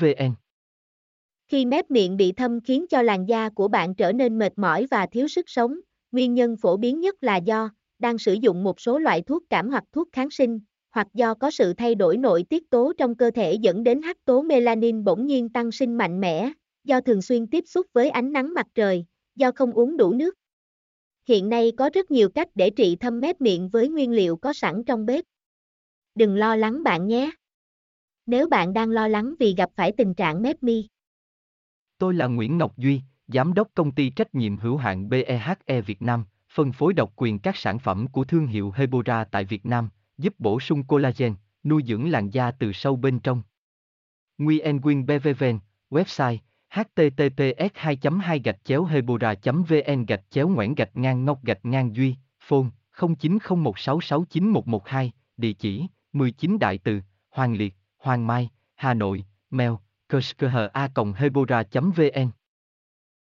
vn khi mép miệng bị thâm khiến cho làn da của bạn trở nên mệt mỏi và thiếu sức sống, nguyên nhân phổ biến nhất là do đang sử dụng một số loại thuốc cảm hoặc thuốc kháng sinh, hoặc do có sự thay đổi nội tiết tố trong cơ thể dẫn đến hắc tố melanin bỗng nhiên tăng sinh mạnh mẽ, do thường xuyên tiếp xúc với ánh nắng mặt trời, do không uống đủ nước. Hiện nay có rất nhiều cách để trị thâm mép miệng với nguyên liệu có sẵn trong bếp. Đừng lo lắng bạn nhé. Nếu bạn đang lo lắng vì gặp phải tình trạng mép mi, Tôi là Nguyễn Ngọc Duy, Giám đốc công ty trách nhiệm hữu hạn BEHE Việt Nam, phân phối độc quyền các sản phẩm của thương hiệu Hebora tại Việt Nam, giúp bổ sung collagen, nuôi dưỡng làn da từ sâu bên trong. Nguyen Quyên BVVN, website https 2 2 gạch chéo hebora vn gạch chéo ngoãn gạch ngang ngọc gạch ngang duy phone 0901669112 địa chỉ 19 đại từ hoàng liệt hoàng mai hà nội mail kerskha hebora vn